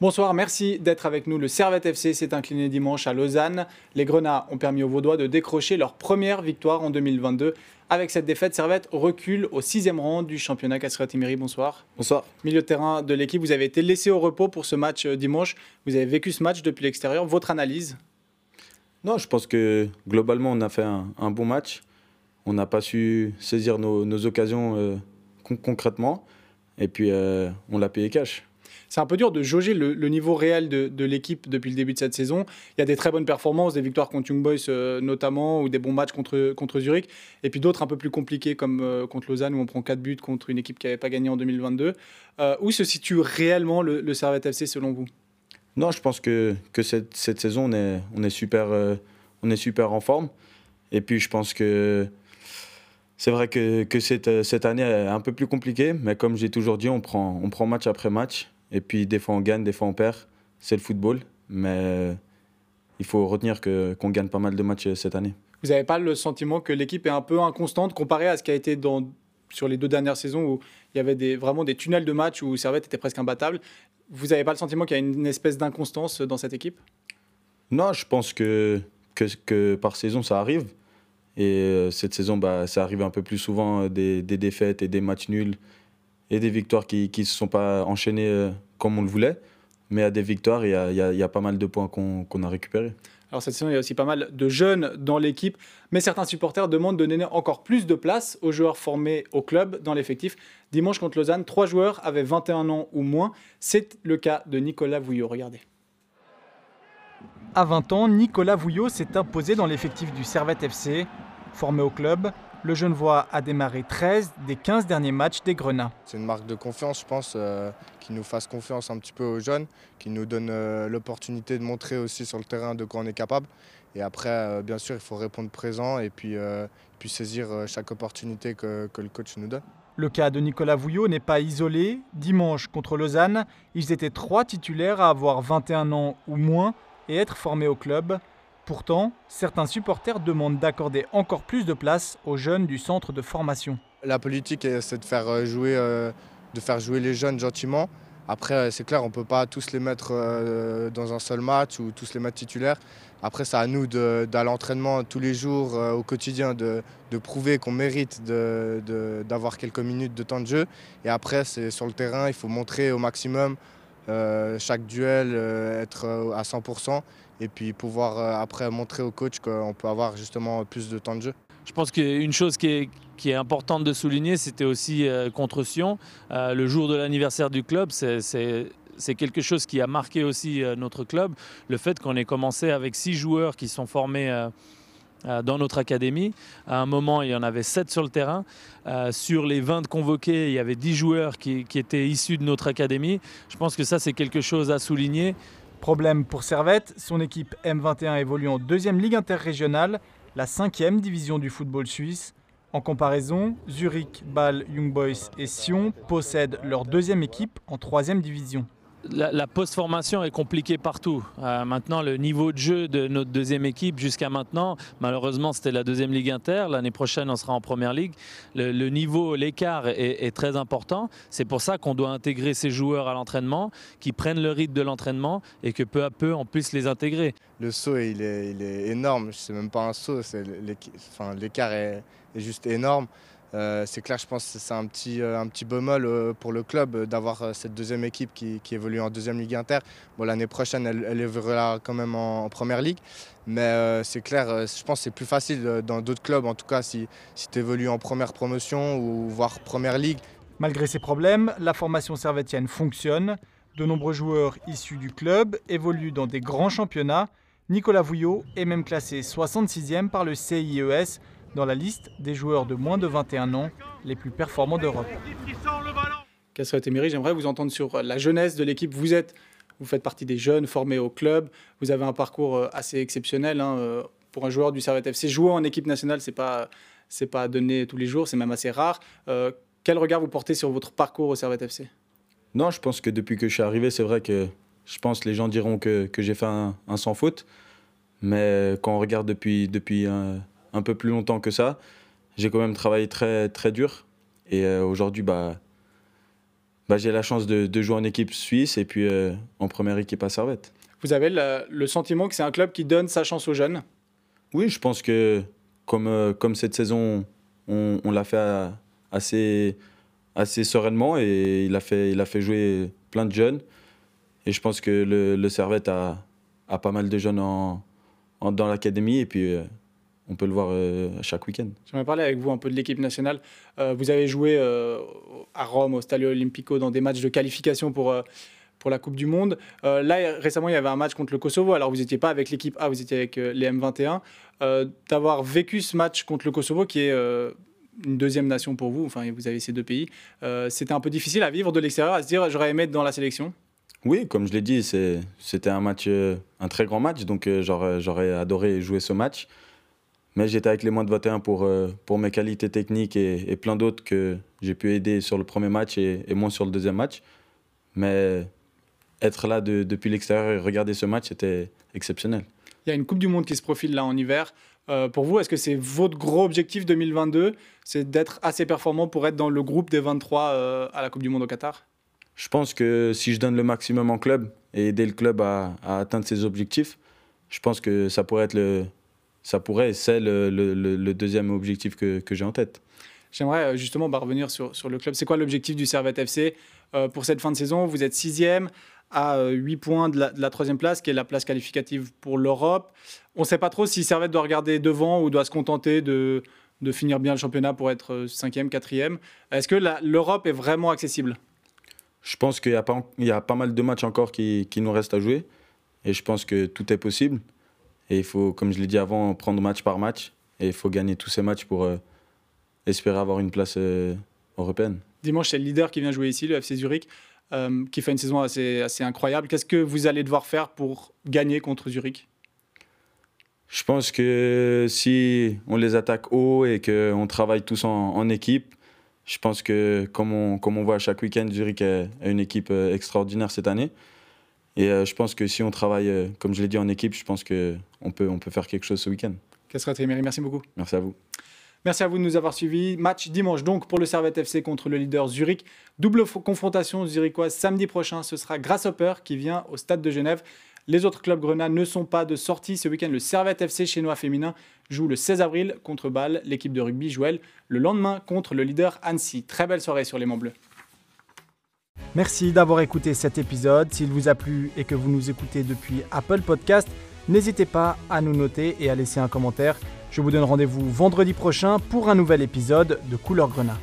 Bonsoir, merci d'être avec nous. Le Servette FC s'est incliné dimanche à Lausanne. Les Grenats ont permis aux Vaudois de décrocher leur première victoire en 2022. Avec cette défaite, Servette recule au sixième rang du championnat. Kassera Timiri, bonsoir. Bonsoir. Milieu de terrain de l'équipe, vous avez été laissé au repos pour ce match euh, dimanche. Vous avez vécu ce match depuis l'extérieur. Votre analyse? Non, je pense que globalement, on a fait un, bon match. On n'a pas su saisir nos, occasions euh, concrètement. Et puis, euh, on l'a payé cash c'est un peu dur de jauger le, niveau réel de, l'équipe depuis le début de cette saison. Il y a des très bonnes performances, des victoires contre Young Boys euh, notamment, ou des bons matchs contre, contre Zurich, et puis d'autres un peu plus compliqués comme euh, contre Lausanne où on prend 4 buts contre une équipe qui n'avait pas gagné en 2022. Euh, où se situe réellement le, Servette FC selon vous? Non, je pense que, que cette, cette, saison, on est, on, est super, on est super en forme. Et puis je pense que c'est vrai que, que cette, cette, année est un peu plus compliquée, mais comme j'ai toujours dit, on prend, on prend match après match. Et puis des fois on gagne, des fois on perd. C'est le football. Mais il faut retenir qu'on gagne pas mal de matchs cette année. Vous n'avez pas le sentiment que l'équipe est un peu inconstante comparé à ce qui a été dans, sur les deux dernières saisons où il y avait des, vraiment des tunnels de matchs où Servette était presque imbattable? Vous n'avez pas le sentiment qu'il y a une, espèce d'inconstance dans cette équipe? Non, je pense que, que, que, par saison ça arrive. Et euh, cette saison, bah, ça arrive un peu plus souvent des, des défaites et des matchs nuls et des victoires qui ne se sont pas enchaînées euh, comme on le voulait. Mais à des victoires, il y a, y a, pas mal de points qu'on a récupérés. Alors cette saison, il y a aussi pas mal de jeunes dans l'équipe, mais certains supporters demandent de donner encore plus de place aux joueurs formés au club dans l'effectif. Dimanche contre Lausanne, trois joueurs avaient 21 ans ou moins. C'est le cas de Nicolas Vouillot. Regardez. À 20 ans, Nicolas Vouillot s'est imposé dans l'effectif du Servette FC. Formé au club, le Genevois a démarré 13 des 15 derniers matchs des Grenats. C'est une marque de confiance, je pense, euh, qui nous fasse confiance un petit peu aux jeunes, qui nous donne euh, l'opportunité de montrer aussi sur le terrain de quoi on est capable. Et après, euh, bien sûr, il faut répondre présent et puis, puis saisir chaque opportunité que, que le coach nous donne. Le cas de Nicolas Vouillot n'est pas isolé. Dimanche contre Lausanne, ils étaient trois titulaires à avoir 21 ans ou moins et être formés au club. Pourtant, certains supporters demandent d'accorder encore plus de place aux jeunes du centre de formation. La politique, c'est de faire euh, jouer, euh, de faire jouer les jeunes gentiment. Après, euh, c'est clair, on ne peut pas tous les mettre dans un seul match ou tous les mettre titulaires. Après, c'est à nous d'aller l'entraînement tous les jours, au quotidien, de, prouver qu'on mérite d'avoir quelques minutes de temps de jeu. Et après, c'est sur le terrain, il faut montrer au maximum chaque duel, être à 100% et puis pouvoir euh, après montrer au coach qu'on peut avoir justement plus de temps de jeu. Je pense qu'une chose qui est, importante de souligner, c'était aussi euh, contre Sion, euh, le jour de l'anniversaire du club, c'est quelque chose qui a marqué aussi notre club. Le fait qu'on ait commencé avec six joueurs qui sont formés dans notre académie. À un moment, il y en avait sept sur le terrain. sur les 20 convoqués, il y avait 10 joueurs qui, qui étaient issus de notre académie. Je pense que ça, c'est quelque chose à souligner. Problème pour Servette, son équipe M21 évolue en deuxième ligue interrégionale, la cinquième division du football suisse. En comparaison, Zurich, Bâle, Young Boys et Sion possèdent leur deuxième équipe en troisième division la, post-formation est compliquée partout. Euh, maintenant, le niveau de jeu de notre deuxième équipe jusqu'à maintenant, malheureusement, c'était la deuxième ligue inter. L'année prochaine, on sera en première ligue. Le, niveau, l'écart est, très important. C'est pour ça qu'on doit intégrer ces joueurs à l'entraînement, qui prennent le rythme de l'entraînement et que peu à peu, on puisse les intégrer. Le saut, il est, énorme. C'est même pas un saut. L'écart est, est juste énorme. Euh, c'est clair, je pense que c'est un petit, euh, un petit bémol euh, pour le club d'avoir cette deuxième équipe qui, évolue en deuxième ligue inter. Bon, L'année prochaine, elle, évoluera quand même en, première ligue. Mais c'est clair, je pense que c'est plus facile dans d'autres clubs, en tout cas si, si tu évolues en première promotion ou voire première ligue. Malgré ces problèmes, la formation servétienne fonctionne. De nombreux joueurs issus du club évoluent dans des grands championnats. Nicolas Vouillot est même classé 66e par le CIES dans la liste des joueurs de moins de 21 ans les plus performants d'Europe. Kasseret Emery, j'aimerais vous entendre sur la jeunesse de l'équipe. Vous êtes, vous faites partie des jeunes formés au club. Vous avez un parcours euh, assez exceptionnel hein, euh, pour un joueur du Servette FC. Jouer en équipe nationale, c'est pas c'est pas donné tous les jours, c'est même assez rare. Euh, quel regard vous portez sur votre parcours au Servette FC Non, je pense que depuis que je suis arrivé, c'est vrai que je pense que les gens diront que, que j'ai fait un, sans faute. Mais quand on regarde depuis, depuis un, un peu plus longtemps que ça. J'ai quand même travaillé très, très dur. Et euh, aujourd'hui, bah, bah, j'ai la chance de, jouer en équipe suisse et puis en première équipe à Servette. Vous avez le, sentiment que c'est un club qui donne sa chance aux jeunes? Oui, je pense que comme, comme cette saison, on, l'a fait assez, assez sereinement et il a, fait, il a fait jouer plein de jeunes. Et je pense que le, le Servette a, a pas mal de jeunes en, dans l'académie et puis euh, on peut le voir euh, chaque week-end. J'aimerais parler avec vous un peu de l'équipe nationale. Euh, vous avez joué à Rome, au Stadio Olimpico, dans des matchs de qualification pour, pour la Coupe du Monde. là, récemment, il y avait un match contre le Kosovo. Alors, vous n'étiez pas avec l'équipe A, vous étiez avec les M21. D'avoir vécu ce match contre le Kosovo, qui est une deuxième nation pour vous, enfin, vous avez ces deux pays, c'était un peu difficile à vivre de l'extérieur, à se dire j'aurais aimé être dans la sélection oui, comme je l'ai dit, c'était un match, euh, un très grand match, donc euh, j'aurais adoré jouer ce match. Mais j'étais avec les moins de 21 pour, euh, pour mes qualités techniques et, plein d'autres que j'ai pu aider sur le premier match et, moins sur le deuxième match. Mais être là depuis l'extérieur et regarder ce match, c'était exceptionnel. Il y a une Coupe du Monde qui se profile là en hiver. pour vous, est-ce que c'est votre gros objectif 2022 C'est d'être assez performant pour être dans le groupe des 23 à la Coupe du Monde au Qatar? Je pense que si je donne le maximum en club et aider le club à, atteindre ses objectifs, je pense que ça pourrait être le, ça pourrait, c'est le, le, deuxième objectif que, que j'ai en tête. J'aimerais euh, justement bah, revenir sur, sur, le club. C'est quoi l'objectif du Servette FC euh, pour cette fin de saison? Vous êtes sixième à 8 euh, points de la, de la, troisième place, qui est la place qualificative pour l'Europe. On ne sait pas trop si Servette doit regarder devant ou doit se contenter de, de finir bien le championnat pour être cinquième, quatrième. Est-ce que l'Europe est vraiment accessible? Je pense qu'il y, a pas, il y a pas mal de matchs encore qui, qui, nous restent à jouer. Et je pense que tout est possible. Et il faut, comme je l'ai dit avant, prendre match par match. Et il faut gagner tous ces matchs pour euh, espérer avoir une place euh, européenne. Dimanche, c'est le leader qui vient jouer ici, le FC Zurich, euh, qui fait une saison assez, assez incroyable. Qu'est-ce que vous allez devoir faire pour gagner contre Zurich? Je pense que si on les attaque haut et qu'on travaille tous en, en équipe, je pense que, comme on, comme on voit chaque week-end, Zurich a une équipe extraordinaire cette année. Et euh, je pense que si on travaille, euh, comme je l'ai dit, en équipe, je pense qu'on peut, on peut faire quelque chose ce week-end. Kassra Téméry, merci beaucoup. Merci à vous. Merci à vous de nous avoir suivis. Match dimanche donc pour le Servette FC contre le leader Zurich. Double confrontation zurichoise samedi prochain. Ce sera Grasshopper qui vient au stade de Genève. Les autres clubs grenats ne sont pas de sortie. Ce week-end, le Servette FC chinois féminin joue le 16 avril contre Bâle. L'équipe de rugby joue le lendemain contre le leader Annecy. Très belle soirée sur les Monts Bleus. Merci d'avoir écouté cet épisode. S'il vous a plu et que vous nous écoutez depuis Apple Podcast, n'hésitez pas à nous noter et à laisser un commentaire. Je vous donne rendez-vous vendredi prochain pour un nouvel épisode de Couleur Grenat.